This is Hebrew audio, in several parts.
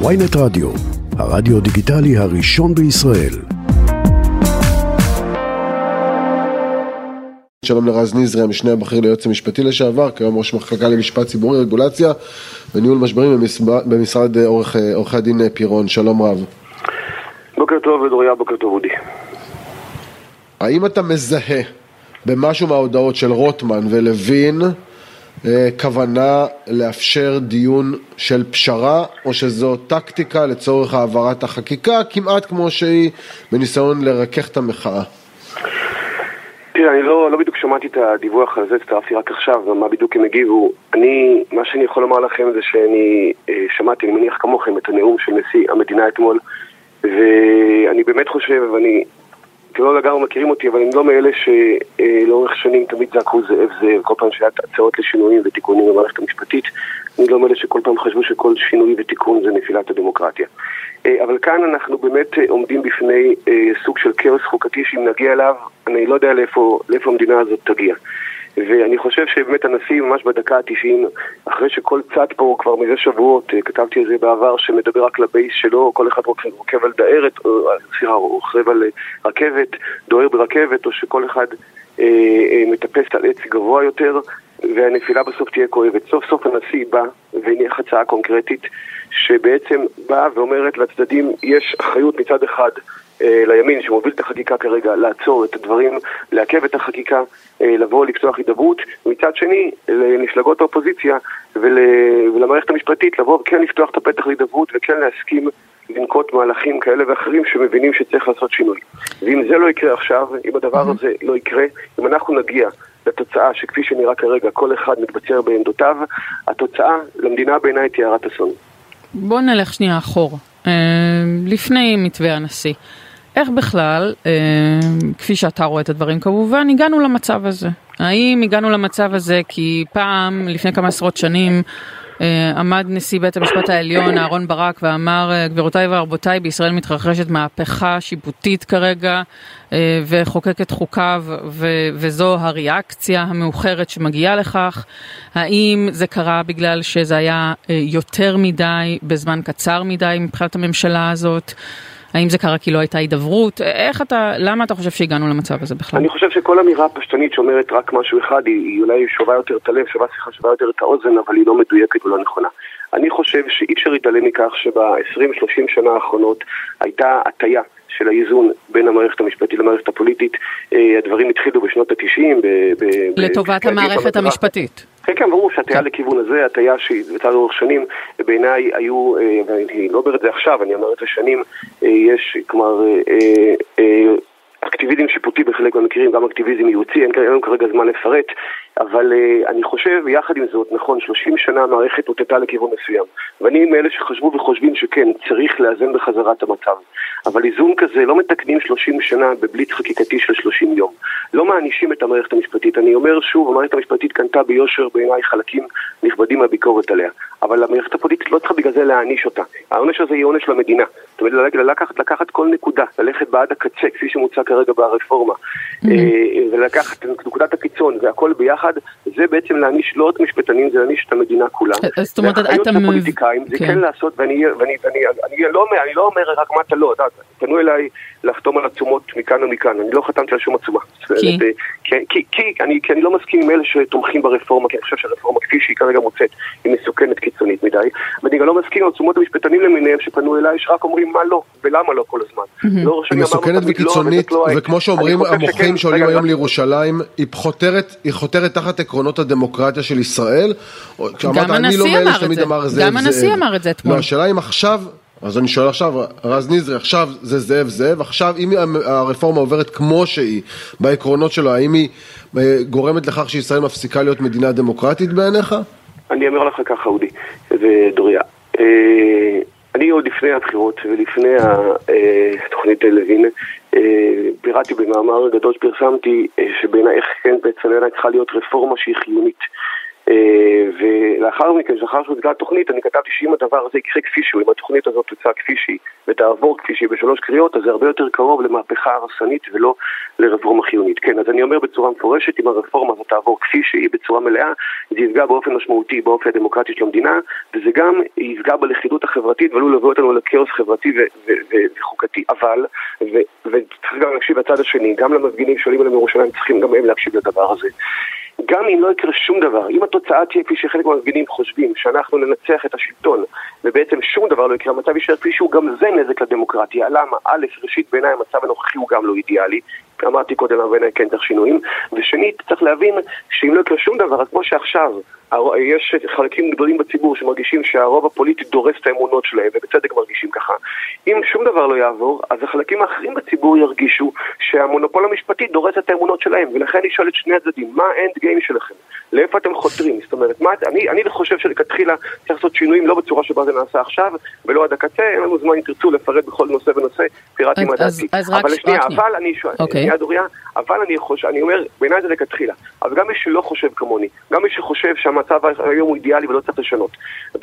ויינט רדיו, הרדיו דיגיטלי הראשון בישראל. שלום לרז נזרי, המשנה הבכיר ליועץ המשפטי לשעבר, כיום ראש מחלקה למשפט ציבורי, רגולציה וניהול משברים במשרד עורכי הדין פירון. שלום רב. בוקר טוב ודוריה, בוקר טוב אודי. האם אתה מזהה במשהו מההודעות של רוטמן ולוין אה, כוונה לאפשר דיון של פשרה, או שזו טקטיקה לצורך העברת החקיקה, כמעט כמו שהיא בניסיון לרכך את המחאה? תראה, אני לא, לא בדיוק שמעתי את הדיווח הזה, הצטרפתי רק עכשיו, מה בדיוק הם הגיבו. אני, מה שאני יכול לומר לכם זה שאני אה, שמעתי, אני מניח כמוכם, את הנאום של נשיא המדינה אתמול, ואני באמת חושב, ואני אתם לא לגמרי מכירים אותי, אבל אני לא מאלה שלאורך שנים תמיד זעקו זאב זאב, כל פעם שהיה הצעות לשינויים ותיקונים במערכת המשפטית, אני לא מאלה שכל פעם חשבו שכל שינוי ותיקון זה נפילת הדמוקרטיה. אה, אבל כאן אנחנו באמת אה, עומדים בפני אה, סוג של כאוס חוקתי שאם נגיע אליו, אני לא יודע לאיפה, לאיפה המדינה הזאת תגיע. ואני חושב שבאמת הנשיא ממש בדקה ה-90, אחרי שכל צד פה כבר מזה שבועות, אה, כתבתי את זה בעבר, שמדבר רק לבייס שלו, כל אחד רוקב על דהרת, סליחה, רוכב על אה, רכבת, דוהר ברכבת, או שכל אחד אה, אה, מטפס על עץ גבוה יותר, והנפילה בסוף תהיה כואבת. סוף סוף הנשיא בא והניח הצעה קונקרטית, שבעצם באה ואומרת לצדדים, יש אחריות מצד אחד אה, לימין שמוביל את החקיקה כרגע לעצור את הדברים, לעכב את החקיקה, אה, לבוא לפתוח הידברות, ומצד שני למפלגות האופוזיציה ול, ולמערכת המשפטית לבוא וכן לפתוח את הפתח להידברות וכן להסכים לנקוט מהלכים כאלה ואחרים שמבינים שצריך לעשות שינוי. ואם זה לא יקרה עכשיו, אם הדבר הזה לא יקרה, אם אנחנו נגיע לתוצאה שכפי שנראה כרגע כל אחד מתבצר בעמדותיו, התוצאה למדינה בעיניי תהיה הרת אסון. בוא נלך שנייה אחורה, אה, לפני מתווה הנשיא. איך בכלל, אה, כפי שאתה רואה את הדברים כמובן, הגענו למצב הזה? האם הגענו למצב הזה כי פעם, לפני כמה עשרות שנים, אה, עמד נשיא בית המשפט העליון אהרן ברק ואמר, אה, גבירותיי ורבותיי, בישראל מתרחשת מהפכה שיפוטית כרגע אה, וחוקק את חוקיו וזו הריאקציה המאוחרת שמגיעה לכך. האם זה קרה בגלל שזה היה יותר מדי בזמן קצר מדי מבחינת הממשלה הזאת? האם זה קרה כי לא הייתה הידברות? איך אתה, למה אתה חושב שהגענו למצב הזה בכלל? אני חושב שכל אמירה פשטנית שאומרת רק משהו אחד, היא, היא אולי שובה יותר את הלב, שווה שיחה שובה יותר את האוזן, אבל היא לא מדויקת ולא נכונה. אני חושב שאי אפשר להתעלם מכך שב-20-30 שנה האחרונות הייתה הטיה של האיזון בין המערכת המשפטית למערכת הפוליטית. אה, הדברים התחילו בשנות ה-90. לטובת המערכת המשפטית. כן, כן, ברור שהטיה כן. לכיוון הזה, הטיה שהתבצעה לאורך שנים, בעיניי היו, אה, ואני לא אומר את זה עכשיו, אני אומר את זה שנים, אה, יש, כלומר, אקטיביזם שיפוטי בחלק מהמקרים, גם אקטיביזם ייעוצי, אין לנו כרגע זמן לפרט, אבל uh, אני חושב, יחד עם זאת, נכון, 30 שנה המערכת הוטטה לכיוון מסוים, ואני מאלה שחשבו וחושבים שכן, צריך לאזן בחזרה את המצב. אבל איזון כזה לא מתקנים 30 שנה בבליץ חקיקתי של 30 יום. לא מענישים את המערכת המשפטית. אני אומר שוב, המערכת המשפטית קנתה ביושר בעיניי חלקים נכבדים מהביקורת עליה. אבל המערכת הפוליטית לא צריכה בגלל זה להעניש אותה. העונש הזה יהיה עונש למדינה. זאת אומרת, לקחת, לקחת כל נקודה, ללכת בעד הקצה, כפי שמוצע כרגע ברפורמה, mm-hmm. ולקחת את נקודת הקיצון והכל ביחד, זה בעצם להעניש לא רק משפטנים, זה להעניש את המדינה כולה. אה, זאת אומרת, אתה... מבין... הפוליטיקאים, זה כן. כן לעשות, ואני ואני, ואני, אני, לא, אני לא אומר רק מה אתה לא, פנו אליי לחתום על עצומות מכאן ומכאן, אני לא חתמתי על שום עצומה. כי? כי, כי, אני, לא מסכים עם אלה שתומכים ברפורמה, כי אני חושב שהרפורמה כפי שהיא כרגע מוצאת היא מסוכנת קיצונית מדי, ואני גם לא מסכים עם עצומות המשפטנים למיניהם שפנו אליי, שרק אומרים מה לא ולמה לא כל הזמן. לא היא מסוכנת לא, וקיצונית, וכמו שאומרים המוחים שעולים היום לירושלים, היא חותרת תחת עקרונות הדמוקרטיה של ישראל. גם הנשיא אמר את זה, גם הנשיא אמר את זה אתמול. לא, השאלה אם עכשיו... אז אני שואל עכשיו, רז נזרי, עכשיו זה זאב זאב, עכשיו אם הרפורמה עוברת כמו שהיא, בעקרונות שלו, האם היא אה, גורמת לכך שישראל מפסיקה להיות מדינה דמוקרטית בעיניך? אני אומר לך ככה, אודי ודוריה. אה, אני עוד לפני הבחירות ולפני התוכנית לוין, אה, פירטתי במאמר גדול שפרסמתי, שבעיניי איך כן בעצם צריכה להיות רפורמה שהיא חיונית. אה, ולאחר מכן, לאחר שהוצגה התוכנית, אני כתבתי שאם הדבר הזה יקרה כפי שהוא, אם התוכנית הזאת תוצא כפי שהיא ותעבור כפי שהיא בשלוש קריאות, אז זה הרבה יותר קרוב למהפכה הרסנית ולא לרפורמה חיונית. כן, אז אני אומר בצורה מפורשת, אם הרפורמה הזאת תעבור כפי שהיא בצורה מלאה, זה יפגע באופן משמעותי באופי הדמוקרטי של המדינה, וזה גם יפגע בלכידות החברתית ועלול להביא אותנו לכאוס חברתי וחוקתי. אבל, וצריך גם להקשיב לצד השני, גם למפגינים שעולים אליהם מירושלים צריכים גם הם להקשיב לדבר הזה. גם אם לא יקרה שום דבר, אם התוצאה תהיה כפי שחלק מהמפגינים חושבים, שאנחנו ננצח את השלטון ובעצם שום דבר לא יקרה, המצב יישאר כפי שהוא, גם זה נזק לדמוקרטיה. למה? א', ראשית בעיניי המצב הנוכחי הוא גם לא אידיאלי, אמרתי קודם, אבל בעיניי כן צריך שינויים, ושנית, צריך להבין שאם לא יקרה שום דבר, אז כמו שעכשיו יש חלקים גדולים בציבור שמרגישים שהרוב הפוליטי דורס את האמונות שלהם, ובצדק מרגישים ככה. אם שום דבר לא יעבור, אז החלקים האחרים בציבור ירגישו שהמונופול המשפטי דורס את האמונות שלהם, ולכן אני שואל את שני הצדדים, מה האנד גיים שלכם? לאיפה אתם חותרים? זאת אומרת, מה, אני, אני חושב שלכתחילה צריך לעשות שינויים לא בצורה שבה זה נעשה עכשיו, ולא עד הקצה, אין לנו זמן אם תרצו לפרט בכל נושא ונושא, פיראטי מדעתי. אבל שנייה, אבל אני שואל, okay. שנייה דוריה, אבל אני חושב, אני אומר, בעיניי זה לכתחילה, אבל גם מי שלא חושב כמוני, גם מי שחושב שהמצב היום הוא אידיאלי ולא צריך לשנות,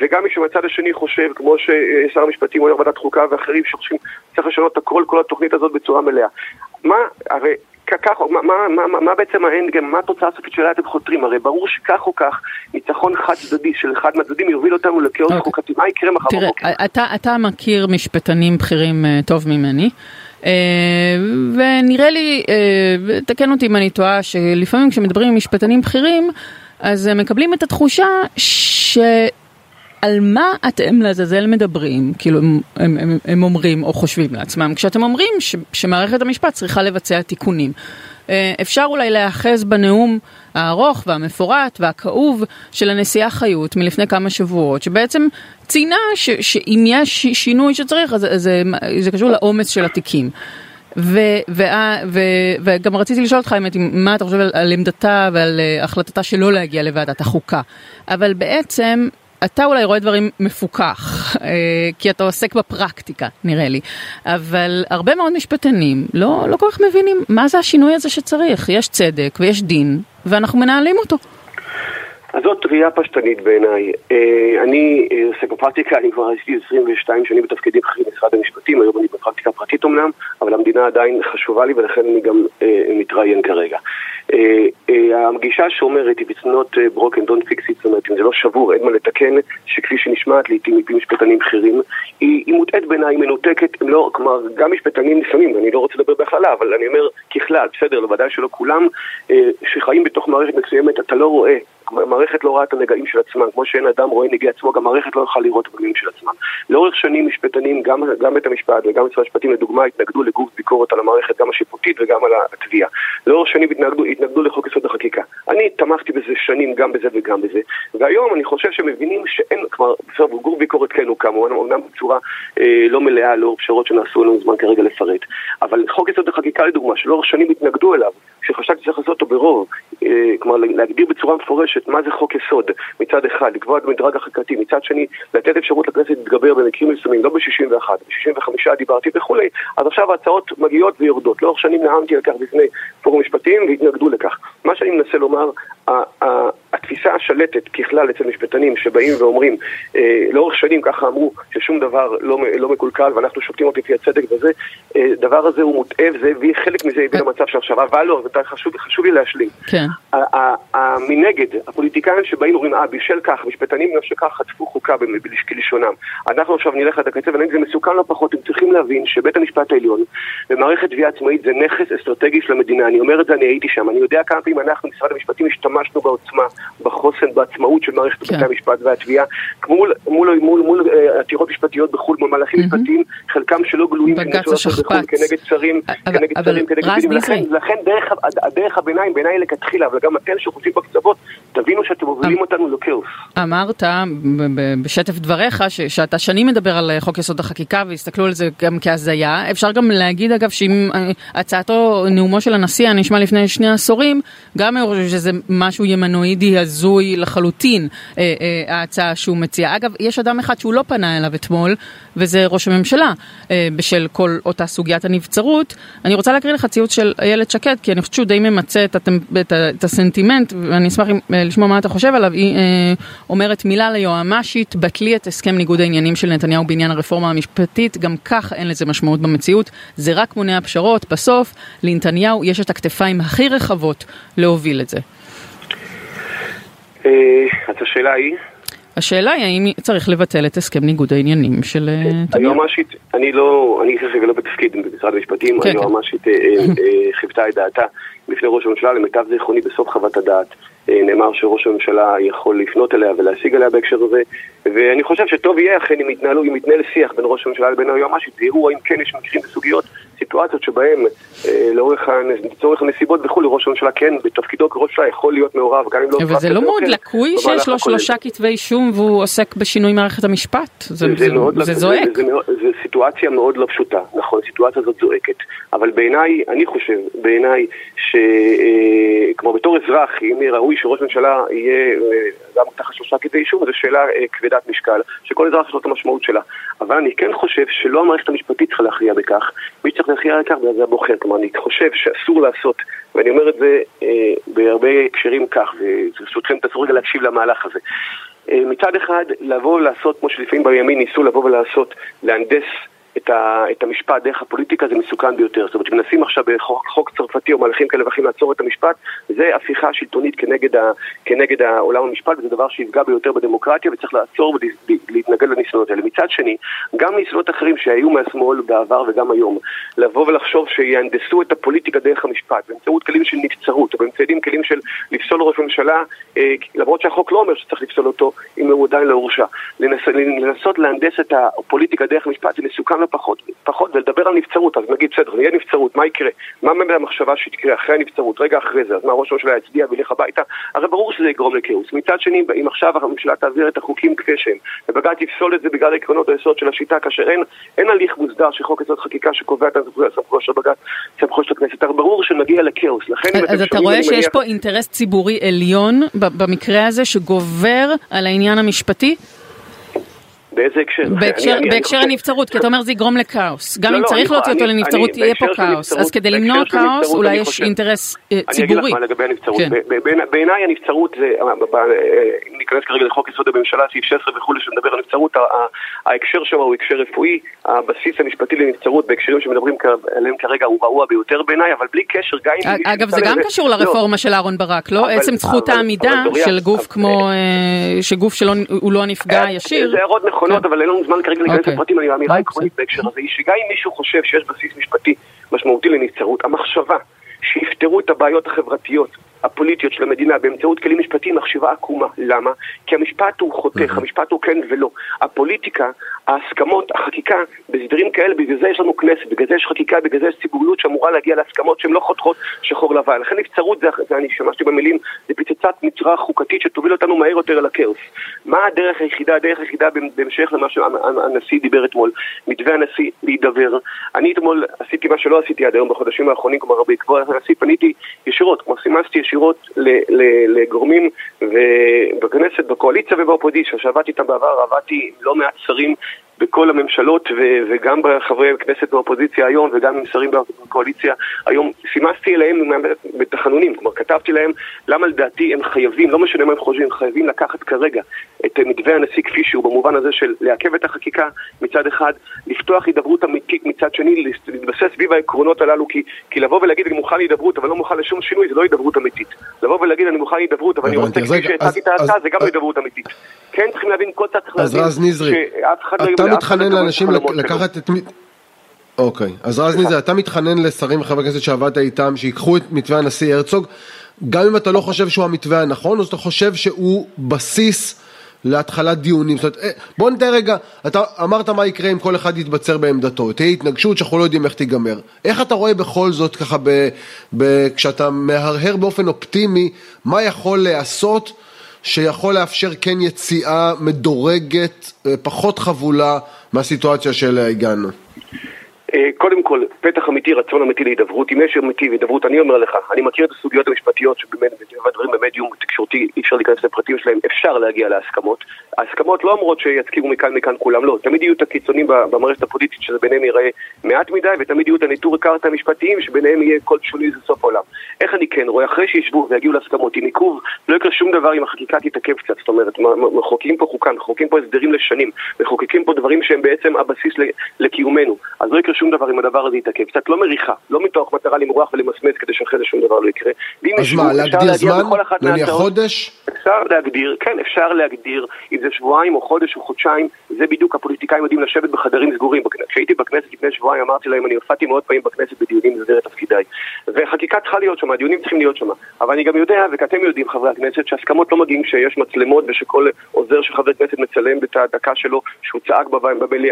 וגם מי שבצד השני חושב, כמו ששר המשפטים אומר ועדת חוקה ואחרים שחושבים שצריך לשנות הכל, כל התוכנית הזאת בצורה מלאה. מה, הרי כך, מה, מה, מה, מה בעצם האנדגם, מה התוצאה הסופית שאליה אתם חותרים? הרי ברור שכך או כך, ניצחון חד צדדי של אחד מהצדדים יוביל אותנו לכאוס okay. אוקיי. חוקתי. מה יקרה מחר בבוקר? תראה, אתה, אתה מכיר משפטנים בכירים uh, טוב ממני. Uh, ונראה לי, uh, תקן אותי אם אני טועה, שלפעמים כשמדברים עם משפטנים בכירים, אז הם מקבלים את התחושה ש... על מה אתם לעזאזל מדברים, כאילו הם, הם, הם, הם אומרים או חושבים לעצמם, כשאתם אומרים ש, שמערכת המשפט צריכה לבצע תיקונים. אה, אפשר אולי להיאחז בנאום הארוך והמפורט והכאוב של הנשיאה חיות מלפני כמה שבועות, שבעצם ציינה שאם יש שינוי שצריך, אז זה, זה קשור לעומס של התיקים. ו, ו, ו, וגם רציתי לשאול אותך האמת, מה אתה חושב על, על עמדתה ועל uh, החלטתה שלא להגיע לוועדת החוקה. אבל בעצם אתה אולי רואה דברים מפוקח, אה, כי אתה עוסק בפרקטיקה, נראה לי, אבל הרבה מאוד משפטנים לא, לא כל כך מבינים מה זה השינוי הזה שצריך. יש צדק ויש דין, ואנחנו מנהלים אותו. אז זאת ראייה פשטנית בעיניי. אה, אני אה, עוסק בפרקטיקה, אני כבר עשיתי 22 שנים בתפקידים אחרים במשרד המשפטים, היום אני בפרקטיקה פרטית אמנם, אבל המדינה עדיין חשובה לי ולכן אני גם מתראיין כרגע. הפגישה שאומרת, not broken, don't fix it, זאת אומרת, אם זה לא שבור, אין מה לתקן, שכפי שנשמעת לעיתים מפי משפטנים בכירים, היא, היא מוטעית בעיניי, היא מנותקת, לא, כלומר, גם משפטנים לפעמים, אני לא רוצה לדבר בהכללה, אבל אני אומר ככלל, בסדר, בוודאי שלא כולם, שחיים בתוך מערכת מסוימת, אתה לא רואה המערכת לא רואה את הנגעים של עצמם, כמו שאין אדם רואה נגעי עצמו, גם המערכת לא יכולה לראות את הנגעים של עצמם. לאורך שנים משפטנים, גם, גם בית המשפט וגם משרד המשפטים לדוגמה, התנגדו לגוף ביקורת על המערכת, גם השיפוטית וגם על התביעה. לאורך שנים התנגדו, התנגדו לחוק יסוד החקיקה. אני תמכתי בזה שנים, גם בזה וגם בזה, והיום אני חושב שמבינים שאין, כלומר, בסדר, גוף ביקורת כן הוקם, הוא אמנם בצורה אה, לא מלאה לאור פשרות שנעשו לנו זמן כרגע לפרט, אבל חוק יסוד החקיקה לדוגמה, שלאורך שנים התנגדו אליו, שחשבתי שצריך לעשות אותו ברוב, כלומר להגדיר בצורה מפורשת מה זה חוק יסוד מצד אחד, לקבוע את המדרג החקיקתי, מצד שני לתת אפשרות לכנסת להתגבר במקרים מסוימים, לא ב-61, ב-65 דיברתי וכולי, אז עכשיו ההצעות מגיעות ויורדות. לאורך שנים נאמתי על כך בפני פורום משפטיים והתנגדו לכך. מה שאני מנסה לומר, התפיסה השלטת ככלל אצל משפטנים שבאים ואומרים, אה, לאורך שנים ככה אמרו ששום דבר לא, לא מקולקל ואנחנו שופטים אותי לפי הצדק וזה, אה, דבר הזה הוא מוטעה וזה, וחלק מזה הביא למצב שעכשיו, אבל לא, חשוב, חשוב לי להשלים. כן. מנגד, הפוליטיקאים שבאים ואומרים, אה, בשל כך, משפטנים נפשי כך חטפו חוקה כלשונם. אנחנו עכשיו נלך עד הקצה ונגיד, זה מסוכן לא פחות, הם צריכים להבין שבית המשפט העליון ומערכת תביעה עצמאית זה נכס אסטרטגי של המדינה. אני אומר את זה, אני הייתי שם. אני יודע כמה פעמים אנחנו, משרד המשפטים, השתמשנו בעוצמה, בחוסן, בעצמאות של מערכת כן. בתי המשפט והתביעה, מול, מול, מול, מול uh, עתירות משפטיות בחו"ל, מול מהלכים mm-hmm. משפטיים, חלקם שלא גלויים, כנגד שרים, כנגד שרים, כנגד פקידים. לכן, לכן דרך, הביניים, בעיניי לכתחילה, אבל גם אתם שחוצים בקצוות, תבינו שאתם מובילים אותנו לכאוס. אמרת בשטף דבריך שאתה שנים מדבר על חוק יסוד החקיקה והסתכלו על זה גם כהזיה. אפשר גם להגיד אגב שאם אה, הצעתו, נאומו של הנשיא הנשמע לפני שני עשורים, גם אני חושב שזה משהו ימנואידי הזוי. הזוי לחלוטין אה, אה, ההצעה שהוא מציע. אגב, יש אדם אחד שהוא לא פנה אליו אתמול, וזה ראש הממשלה, אה, בשל כל אותה סוגיית הנבצרות. אני רוצה להקריא לך ציוץ של איילת שקד, כי אני חושבת שהוא די ממצה את. את, ה... את הסנטימנט, ואני אשמח אה, לשמוע מה אתה חושב עליו. היא אה, אומרת מילה ליועמ"שית, בטלי את הסכם ניגוד העניינים של נתניהו בעניין הרפורמה המשפטית, גם כך אין לזה משמעות במציאות, זה רק מונע פשרות. בסוף, לנתניהו יש את הכתפיים הכי רחבות להוביל את זה. אה, אז השאלה היא? השאלה היא האם צריך לבטל את הסכם ניגוד העניינים של אה, נתניהו. היועמ"שית, אני לא, אני כרגע לא בתפקיד במשרד המשפטים, כן, היועמ"שית אה, אה, חיוותה את דעתה בפני ראש הממשלה, למיטב זיכרוני בסוף חוות הדעת נאמר שראש הממשלה יכול לפנות אליה ולהשיג עליה בהקשר הזה, ואני חושב שטוב יהיה אכן אם יתנהלו, אם יתנהל שיח בין ראש הממשלה לבין היועמ"שית, ויראו האם כן יש מקרים וסוגיות, סיטואציות שבהם לאורך לצורך הנסיבות וכולי, ראש הממשלה כן בתפקידו כראש הממשלה יכול להיות מעורב, גם אם לא... אבל זה לא מאוד לקוי שיש לו שלושה כתבי אישום והוא עוסק בשינוי מערכת המשפט? זה זועק. זו סיטואציה מאוד לא פשוטה, נכון, הסיטואציה הזאת זועקת, אבל בעיניי, אני חושב, בעיניי, שכמו בתור אזרח, אם ראוי שראש הממשלה יהיה גם תחת שלושה כתבי אישום, זו שאלה כבדת משקל, שכל אזרח יש לו את המשמעות שלה. אבל אני כן חושב שלא המערכת המשפטית צריכה להכריע בכך, מי שצריך להכריע בכך זה הבוחר. כלומר, אני חושב שאסור לעשות, ואני אומר את זה אה, בהרבה הקשרים כך, וברשותכם תעשו רגע להקשיב למהלך הזה. אה, מצד אחד, לבוא ולעשות, כמו שלפעמים בימין ניסו לבוא ולעשות, להנדס את, ה, את המשפט דרך הפוליטיקה זה מסוכן ביותר. זאת אומרת, כשמנסים עכשיו בחוק צרפתי או מהלכים כאלה ואחרים לעצור את המשפט, זה הפיכה שלטונית כנגד, ה, כנגד העולם המשפט, וזה דבר שיפגע ביותר בדמוקרטיה וצריך לעצור ולהתנגד לניסיונות האלה. מצד שני, גם ניסיונות אחרים שהיו מהשמאל בעבר וגם היום, לבוא ולחשוב שיהנדסו את הפוליטיקה דרך המשפט, באמצעות כלים של נבצרות, או באמצעים כלים של לפסול ראש ממשלה, אה, למרות שהחוק לא אומר שצריך לפסול אותו, אם הוא עדיין לא הורשע. לנס, לנסות להנדס את הפוליטיקה דרך המשפט זה מסוכן לא פחות, פחות, ולדבר על נבצרות, אז נגיד, בסדר, נהיה נבצרות, מה יקרה? מה באמת המחשבה שתקרה אחרי הנבצרות, רגע אחרי זה, אז מה ראש הממשלה יצדיע וילך הביתה? הרי ברור שזה יגרום לכאוס. מצד שני, אם עכשיו הממשלה תעביר את החוקים כפי שהם, ובג"ץ יפסול את זה בגלל עקרונות היסוד של השיטה, כאשר אין, אין הליך מוסדר של חוק יסוד חקיקה שקובע את הסמכויות של בג"ץ, סמכויות של הכנסת, הרי ברור שנגיע לכאוס. לכן, אז אתה רואה שיש פה אינטרס ציבורי עליון במקרה הזה שגובר על העניין המשפטי? באיזה הקשר? בהקשר, אני, בהקשר אני הנבצרות, כי אתה אומר זה יגרום לכאוס. גם לא, אם לא, צריך להוציא אותו לנבצרות, יהיה פה כאוס. אז כדי למנוע כאוס, אולי יש. אינטרס אה, אני ציבורי. אגיד לך מה לגבי הנבצרות. כן. בעיניי הנבצרות זה, אם ניכנס כרגע לחוק יסוד הממשלה, סעיף 16 וכולי, שמדבר על נבצרות, ההקשר שם הוא הקשר רפואי, הבסיס המשפטי לנבצרות בהקשרים שמדברים עליהם כרגע הוא רעוע ביותר בעיניי, אבל בלי קשר, גם אם... אגב, זה גם קשור לרפורמה של אהרן ברק, לא? עצם זכות העמידה של גוף כמו, אה, שגוף שהוא לא הנפגע הישיר. זה הערות נכונות, אבל אין לנו זמן כרגע להיכנס אוקיי. לפרטים, האמירה העקרונית בהקשר הזה היא שגם אם מישהו חושב שיש בסיס משפטי משמעותי לנבצרות, המחשבה שיפתרו את הבעיות החברתיות הפוליטיות של המדינה באמצעות כלים משפטיים מחשיבה עקומה. למה? כי המשפט הוא חותך, המשפט הוא כן ולא. הפוליטיקה, ההסכמות, החקיקה, בסדרים כאלה, בגלל זה יש לנו כנסת, בגלל זה יש חקיקה, בגלל זה יש ציבוריות שאמורה להגיע להסכמות שהן לא חותכות שחור לבן. לכן נבצרות זה, זה אני שמשתי במילים, זה פצצת מצרה חוקתית שתוביל אותנו מהר יותר אל הכאוס. מה הדרך היחידה? הדרך היחידה בהמשך למה שהנשיא דיבר אתמול, מתווה הנשיא להידבר. אני אתמול עשיתי מה שלא עשיתי עד היום בחודשים האחרונים, כלומר בעקבות הנשיא פניתי ישירות, כמו סימסתי ישירות לגורמים בכנסת, בקואליציה ובאופוזיציה, שעבדתי איתם בעבר, עבדתי לא מעט שרים בכל הממשלות ו- וגם בחברי כנסת באופוזיציה היום וגם עם שרים בקואליציה היום, סימסתי אליהם בתחנונים, כלומר כתבתי להם למה לדעתי הם חייבים, לא משנה מה הם חושבים, חייבים לקחת כרגע את מתווה הנשיא כפי שהוא, במובן הזה של לעכב את החקיקה מצד אחד, לפתוח הידברות אמיתית מצד שני, להתבסס סביב העקרונות הללו, כי, כי לבוא ולהגיד אני מוכן להידברות אבל לא מוכן לשום שינוי זה לא הידברות אמיתית. לבוא ולהגיד אני מוכן להידברות אבל אני רוצה כפי שהצעתי את ההצעה זה גם הידברות אמיתית. כן צריכים להבין, כל צד צריך להבין שאף אחד לא... אתה מתחנן לאנשים לקחת את... אוקיי, אז רז ניזר, אתה מתחנן לשרים וחברי כנסת שעבדת איתם, שיקחו את מתווה הנשיא הרצוג, גם אם אתה לא חושב שהוא המתווה הנכון, או שאתה חושב שהוא בסיס להתחלת דיונים. זאת אומרת, בוא נתאר רגע, אתה אמרת מה יקרה אם כל אחד יתבצר בעמדתו, תהיה התנגשות שאנחנו לא יודעים איך תיגמר. איך אתה רואה בכל זאת ככה, ב, ב, כשאתה מהרהר באופן אופטימי, מה יכול להיעשות שיכול לאפשר כן יציאה מדורגת, פחות חבולה מהסיטואציה שאליה הגענו? אה, קודם כל, פתח אמיתי, רצון אמיתי להידברות. אם יש אמיתי והידברות, אני אומר לך, אני מכיר את הסוגיות המשפטיות שבאמת, הדברים במדיום תקשורתי, אי אפשר להיכנס לפרטים שלהם, אפשר להגיע להסכמות. ההסכמות לא אומרות שיצקיעו מכאן מכאן כולם, לא. תמיד יהיו את הקיצונים במערכת הפוליטית, שזה ביניהם ייראה מעט מדי, ותמיד יהיו את הניטור קרתא המשפטיים, שביניהם יהיה כל שוני זה סוף העולם. איך אני כן רואה, אחרי שישבו ויגיעו להסכמות עם עיכוב, לא יקרה שום דבר אם החקיקה תתעכב קצת. זאת אומרת, מחוקקים פה חוקה, מחוקקים פה הסדרים לשנים, מחוקקים פה דברים שהם בעצם הבסיס לקיומנו. אז לא יקרה שום דבר אם הדבר הזה יתעכב. קצת לא מריחה, לא מתוך מטרה למרוח ולמסמס כדי שאחרי זה שום דבר לא יקרה. אז מה, להגדיר זמן? נניח חודש? אפשר להגדיר, כן, אפשר להגדיר, אם זה שבועיים או חודש או חודשיים, זה בדיוק הפוליטיקאים יודעים לשבת בחדרים סגורים. כשהייתי בכנסת לפני שבועיים אמרתי להם, אני הופעתי מאוד פעמים בכנסת בדיונים במסגרת תפקידיי. וחקיקה צריכה להיות שם, הדיונים צריכים להיות שם. אבל אני גם יודע, ואתם יודעים חברי הכנסת, שהסכמות לא מגיעים כשיש מצלמות ושכל עוזר של חבר כנסת מצלם את הדקה שלו שהוא צעק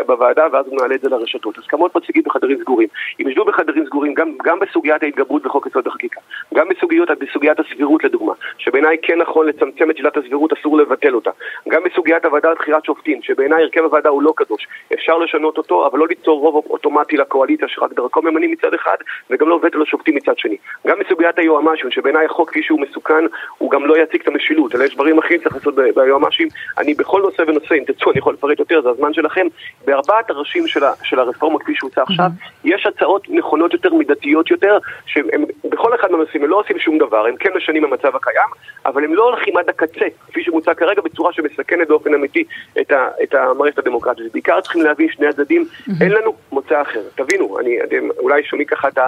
בוועדה ואז הוא מעלה את זה לרשתות. הסכמות מציגים בחדרים סגורים. אם ישבו בחדרים סגורים, גם, גם בסוגיית ההתגברות בחוק יסוד החקיקה, גם בסוגיות, בסוגיית הסבירות לדוגמה, שבעיניי כן נכון לצמצם את שלילת הסבירות, אסור לבטל אותה. גם בסוגיית הוועדה לבחירת שופטים, שבעיניי הרכב הוועדה הוא לא קדוש. אפשר לשנות אותו, אבל לא ליצור רוב אוטומטי לקואליציה שרק דרכו ממנים מצד אחד, וגם לא וטו לשופטים מצד שני. גם בסוגיית היועמ"שים, שבעיניי החוק כפי שהוא מסוכן, הוא גם לא יציג את המשילות, אלא יש דברים אחרים שצריך לעשות ביועמ"שים. אני בכל נושא ונושא, אם תרצו, אני יכול לפרט יותר, זה הזמן שלכם. בארבעת הראשים של, של הרפורמה כפי שהוצע עכשיו, יש הצעות נכונות יותר, מידתיות יותר, שהם בכל אחד מהנושאים, הם לא עושים שום דבר, הם כן משנים המצב הקיים, אבל הם לא הולכים עד הקצה, כפי שמוצע כרגע, בצורה שמסכנת באופן אמיתי את, ה, את המערכת הדמוקרטית. בעיקר צריכים להבין שני הצדדים, אין לנו מוצא אחר. תבינו, אני, אתם אולי שומעים ככה את,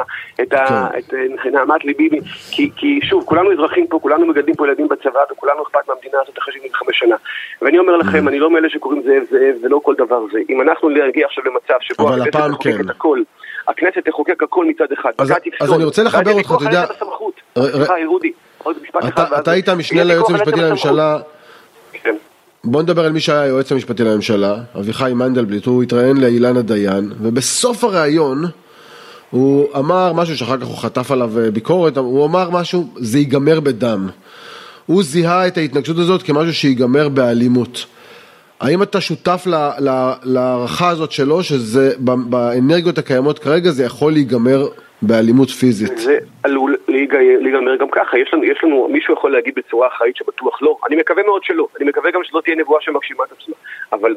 את, כן. את, את נעמת ליבי, כי, כי שוב, כולנו אזרחים פה, כולנו מגדלים פה ילדים בצבא, וכולנו אכפת מהמדינה הזאת אחרי 75 שנה. ואני אומר לכם, אני לא מאלה שקוראים זאב זאב, ולא כל דבר זה. אם אנחנו נגיע עכשיו למצב שבו הכנסת תחוקק כן. את הכל, הכנסת תחוקק הכל מצד אחד, אז, אז אני רוצה לחבר אותך, אתה יודע... סליחה, רודי, עוד משפט אחד. אתה היית משנה ליועץ המשפטי לממשלה. כן. בוא נדבר על מי שהיה היועץ המשפטי לממשלה, אביחי מנדלבליט, הוא התראיין לאילנה דיין, ובסוף הראיון הוא אמר משהו שאחר כך הוא חטף עליו ביקורת, הוא אמר משהו, זה ייגמר בדם. הוא זיהה את ההתנגשות הזאת כמשהו שיגמר באלימות. האם אתה שותף להערכה הזאת שלו, שזה באנרגיות הקיימות כרגע זה יכול להיגמר באלימות פיזית? זה עלול להיגמר גם ככה, יש לנו, יש לנו, מישהו יכול להגיד בצורה אחראית שבטוח לא, אני מקווה מאוד שלא, אני מקווה גם שזאת תהיה נבואה שמגשימה את עצמה, אבל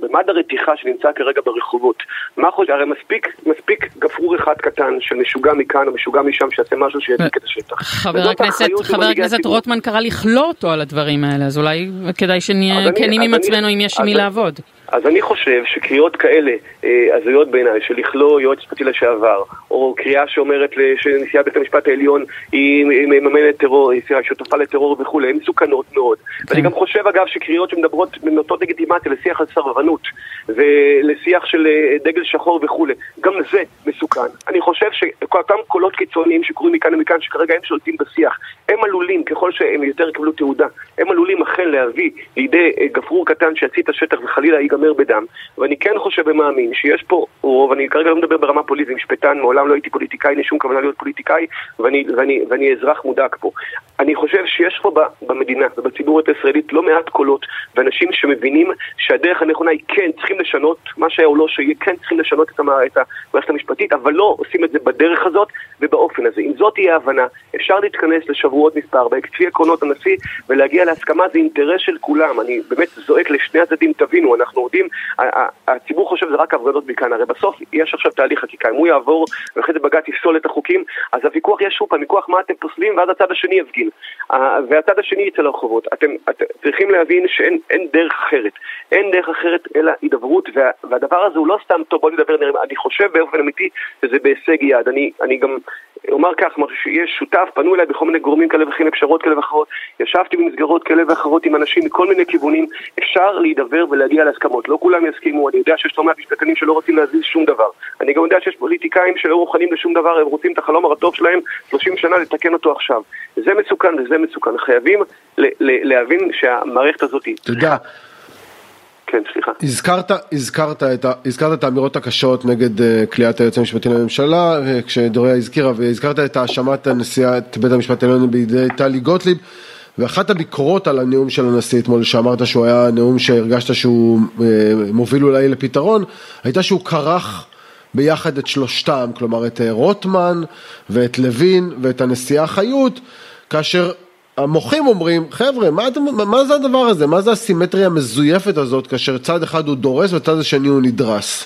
במד הרתיחה שנמצא כרגע ברחובות, מה חושב, הרי מספיק, מספיק גפרור אחד קטן של משוגע מכאן או משוגע משם שיעשה משהו שידליק את השטח. חבר הכנסת, חבר הכנסת רוטמן קרא לכלוא אותו על הדברים האלה, אז אולי כדאי שנהיה כנים עם עצמנו אם יש עם מי לעבוד. אז אני חושב שקריאות כאלה, אה, הזויות בעיניי, של לכלוא יועץ משפטי לשעבר, או קריאה שאומרת שנשיאת בית המשפט העליון היא מממנת טרור, היא שותפה לטרור וכולי, הן מסוכנות מאוד. כן. ואני גם חושב אגב שקריאות שמדברות בנותות לגיטימציה לשיח על סרבנות ולשיח של אה, דגל שחור וכולי, גם זה מסוכן. אני חושב שאותם קולות קיצוניים שקורים מכאן ומכאן, שכרגע הם שולטים בשיח, הם עלולים, ככל שהם יותר יקבלו תעודה, הם עלולים אכן להביא לידי אה, גפרור קטן שיצית השטח וחלילה ייגמר בדם. ואני כן חושב ומאמין שיש פה רוב, אני כרגע לא מדבר ברמה פוליטית, משפטן, מעולם לא הייתי פוליטיקאי, אין שום כוונה להיות פוליטיקאי, ואני, ואני, ואני אזרח מודאג פה. אני חושב שיש פה במדינה ובציבוריות הישראלית לא מעט קולות ואנשים שמבינים שהדרך הנכונה היא כן, צריכים לשנות, מה שהיה או לא שיהיה, כן צריכים לשנות את המערכת המשפטית, אבל לא עושים את זה בדרך הזאת ובאופן הזה. אם זאת תהיה ההבנה, אפשר להתכנס לשבועות מספר, כפי עקרונות הנשיא, ולהגיע להסכמה זה אינטרס של כולם. אני באמת זועק לשני הצדדים, תבינו, אנחנו עובדים, הציבור חושב שזה רק הפגנות מכאן, הרי בסוף יש עכשיו תהליך חקיקה, אם הוא יעבור ואחרי זה בג"ץ יפסול את החוקים, אז הוויכוח יהיה שוב פעם, ויכוח מה אתם פוסלים, ואז הצד השני יפגין. והצד השני יצא לרחובות. אתם, אתם צריכים להבין שאין דרך אחרת. אין דרך אחרת אלא הידברות, וה, והדבר הזה הוא לא סתם, טוב בוא נדבר, אני חושב באופן אמיתי שזה בהישג יד. אני, אני גם אומר כך, שיש שותף, פנו אליי בכל מיני גורמים כאלה וכן אפשרות כאלה ואחרות, ישבתי במסגרות כאלה ואחרות עם אנשים מכל מיני כיוונים, אפשר להידבר ולהגיע להסכמות. לא כולם יסכימו, אני יודע שיש לא מעט משפטנים שלא רוצים להזיז שום דבר. אני גם יודע שיש פוליטיקאים שלא מוכנים לשום דבר, הם רוצים את החלום הרטוב שלהם 30 שנה לתקן אותו עכשיו. זה מסוכן וזה מסוכן. חייבים להבין שהמערכת הזאת... תודה. כן, סליחה. הזכרת, הזכרת, את, הזכרת את האמירות הקשות נגד uh, כליאת היועץ המשפטי לממשלה, כשדוריה הזכירה, והזכרת את האשמת הנשיאת בית המשפט העליון בידי טלי גוטליב, ואחת הביקורות על הנאום של הנשיא אתמול, שאמרת שהוא היה נאום שהרגשת שהוא אה, מוביל אולי לפתרון, הייתה שהוא כרך ביחד את שלושתם, כלומר את אה, רוטמן ואת לוין ואת הנשיאה חיות, כאשר המוחים אומרים, חבר'ה, מה, מה זה הדבר הזה? מה זה הסימטריה המזויפת הזאת, כאשר צד אחד הוא דורס וצד השני הוא נדרס?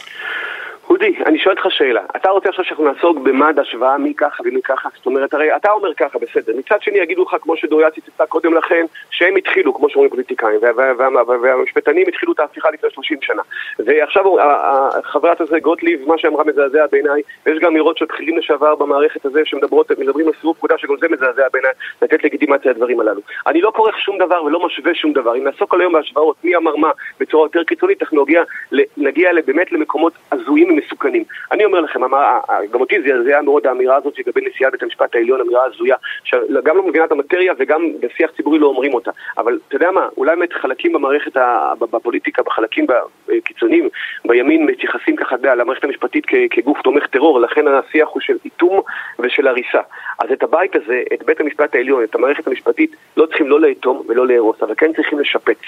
שואל אותך שאלה. אתה רוצה עכשיו שאנחנו נעסוק במד השוואה מי ככה ומי ככה? זאת אומרת, הרי אתה אומר ככה, בסדר. מצד שני יגידו לך, כמו שדוריאצי ציטטה קודם לכן, שהם התחילו, כמו שאומרים פוליטיקאים, והמשפטנים התחילו את ההפיכה לפני 30 שנה. ועכשיו חברת הזה גוטליב, מה שאמרה מזעזע בעיניי, ויש גם אמירות של בכירים לשעבר במערכת הזה, שמדברים על סירוב פקודה, שגם זה מזעזע בעיניי, לתת לגיטימציה לדברים הללו. אני לא כורך שום דבר ולא משווה שום דבר. אם נעסוק היום בהשוואות, מי אמר מה, בצורה יותר קיצונית, אנחנו נגיע, באמת למקומות הזויים מסוכנים. אני אומר לכם, גם אותי זעזעה מאוד האמירה הזאת לגבי נשיאת בית המשפט העליון, אמירה הזויה, שגם לא מבינה את המטריה וגם בשיח ציבורי לא אומרים אותה. אבל אתה יודע מה, אולי באמת חלקים במערכת, בפוליטיקה, בחלקים קיצוניים, בימין מתייחסים ככה למערכת המשפטית כגוף תומך טרור, לכן השיח הוא של איטום ושל הריסה. אז את הבית הזה, את בית המשפט העליון, את המערכת המשפטית, לא צריכים לא לאטום ולא להרוס, אבל כן צריכים לשפץ.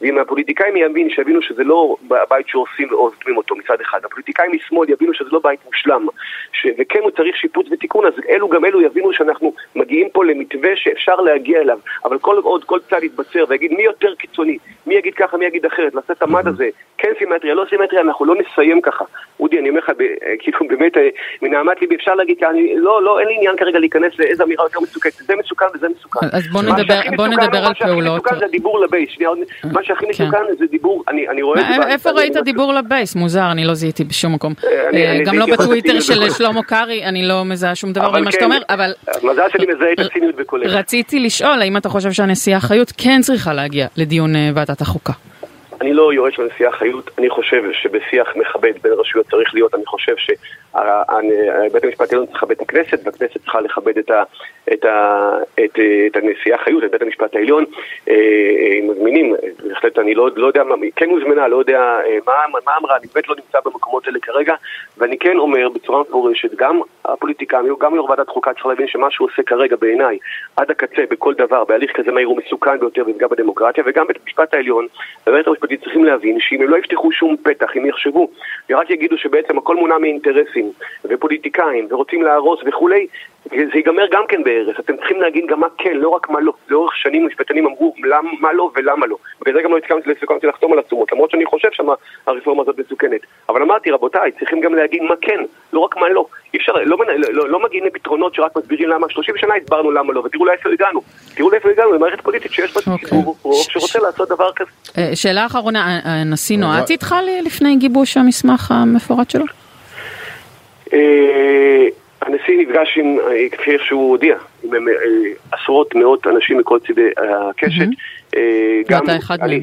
ואם הפוליטיקאים מימין שיבינו שזה לא בית שהורסים או אותו מצד אחד, הפוליטיקאים משמאל יבינו שזה לא בית מושלם, ש... וכן הוא צריך שיפוץ ותיקון, אז אלו גם אלו יבינו שאנחנו מגיעים פה למתווה שאפשר להגיע אליו, אבל כל עוד כל צד יתבצר ויגיד מי יותר קיצוני, מי יגיד ככה, מי יגיד אחרת, לעשות את המד הזה, כן סימטריה, לא סימטריה, אנחנו לא נסיים ככה. אודי, אני אומר לך, כאילו באמת, אה, מנהמת ליבי אפשר להגיד, אני, לא, לא, אין לי עניין כרגע להיכנס לאיזה אמירה יותר מסוכנת, זה מסוכן וזה מסוכן. אז בוא נדבר, בוא נדבר על פעולות. מה שהכי מסוכן זה הדיבור לבייס, שנייה, מה שהכי כן. מסוכן זה דיבור, אני, אני רואה את זה. איפה ראית דיבור לבייס? מוזר, אני לא זיהיתי בשום מקום. אה, גם לא בטוויטר של שלמה קרעי, אני לא מזהה שום דבר ממה שאתה כן, אומר, אבל... מזל שאני מזהה את הציניות בקולך. רציתי לשאול, האם אתה חושב שהנשיאה חיות כן צריכה להגיע לדיון אה, ועדת החוקה? אני לא יועץ של הנשיאה חיות, אני חושב שבשיח מכבד בין רשויות צריך להיות, אני חושב שבית המשפט העליון צריך לכבד את הכנסת והכנסת צריכה לכבד את, ה, את, ה, את, את הנשיאה חיות, את בית המשפט העליון. אה, אה, מזמינים, בהחלט אני לא, לא יודע, מה, כן הוזמנה, לא יודע אה, מה, מה אמרה, אני באמת לא נמצא במקומות האלה כרגע, ואני כן אומר בצורה מפורשת, גם הפוליטיקאים, גם יו"ר ועדת חוקה צריך להבין שמה שהוא עושה כרגע בעיניי, עד הקצה, בכל דבר, בהליך כזה מהיר הוא מסוכן ביותר ויפגע בדמוקרטיה, וגם בית המשפט העליון, ובית המשפטית צריכים להבין שאם הם לא יפתחו שום פתח, אם יחשבו, ורק יגידו שבעצם הכל מונע מאינטרסים ופוליטיקאים ורוצים להרוס וכולי, זה ייגמר גם כן בהרס. אתם צריכים להגיד גם מה כן, לא רק מה לא. לאורך שנים משפטנים אמרו למ, מה לא ולמה לא. בגלל זה גם לא הסכמתי לחתום על עצומות, למרות שאני חושב שהרפורמה הזאת מסוכנת. אבל אמרתי, רבותיי, צריכים גם להגיד מה כן, לא רק מה לא. אי אפשר, לא, לא, לא, לא מגיעים לפתרונות שרק מסבירים למה, 30 שנה הסברנו למה לא, ותראו לאיפה הגענו. תראו לאיפה הגענו, למערכת פוליטית שיש בה ציבור okay. רוב שרוצה לעשות דבר כזה. אה, שאלה אחרונה, הנשיא נועץ איתך לפני גיבוש המסמך המפורט שלו? אה, הנשיא נפגש עם, אה, כפי שהוא הודיע, עם עשרות מאות אנשים מכל צידי הקשת. ואתה אחד מהם.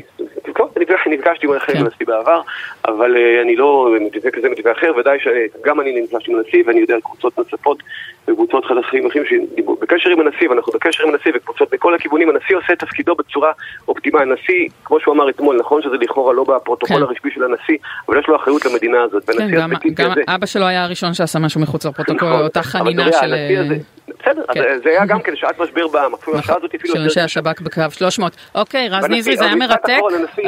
נפגשתי עם כן. הנשיא בעבר, אבל אני לא מתווה כזה מתווה אחר, ודאי שגם אני נפגשתי עם הנשיא ואני יודע על קבוצות נוספות וקבוצות חדשים אחרים שדיברו בקשר עם הנשיא, ואנחנו בקשר עם הנשיא וקבוצות מכל הכיוונים, הנשיא עושה את תפקידו בצורה אופטימלית. הנשיא, כמו שהוא אמר אתמול, נכון שזה לכאורה לא בפרוטוקול כן. הרשמי של הנשיא, אבל יש לו אחריות למדינה הזאת. כן, גם, גם. אבא שלו היה הראשון שעשה משהו מחוץ לפרוטוקול, נכון, אותה חנינה של... בסדר, כן. זה היה גם כן שעת משבר בעם, אפילו השעה הזאת אפילו... של אנשי השב"כ בקו 300. אוקיי, רז ניזרי, זה היה מרתק,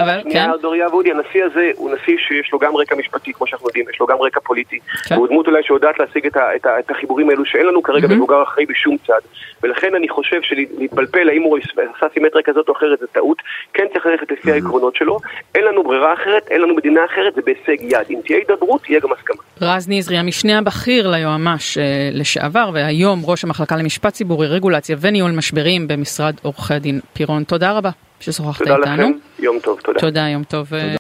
אבל כן. דוריה ואודי, הנשיא הזה הוא נשיא שיש לו גם רקע משפטי, כמו שאנחנו יודעים, יש לו גם רקע פוליטי. כן. והוא דמות אולי שיודעת להשיג את החיבורים האלו שאין לנו כרגע מבוגר אחראי בשום צד. ולכן אני חושב שלהתפלפל האם הוא עשה סימטריה כזאת או אחרת זה טעות. כן צריך ללכת לפי העקרונות שלו. אין לנו ברירה אחרת, אין לנו מדינה אחרת, זה בהישג יד. אם תהיה הידברות, תהיה גם הסכמה. רז נזרי, המשנה הבכיר ליועמ"ש אה, לשעבר, והיום ראש המחלקה למשפט ציבורי, רגולציה וניהול משברים במשרד עורכי הדין פירון. תודה רבה ששוחחת איתנו. תודה לכם, יום טוב, תודה. תודה, יום טוב. תודה.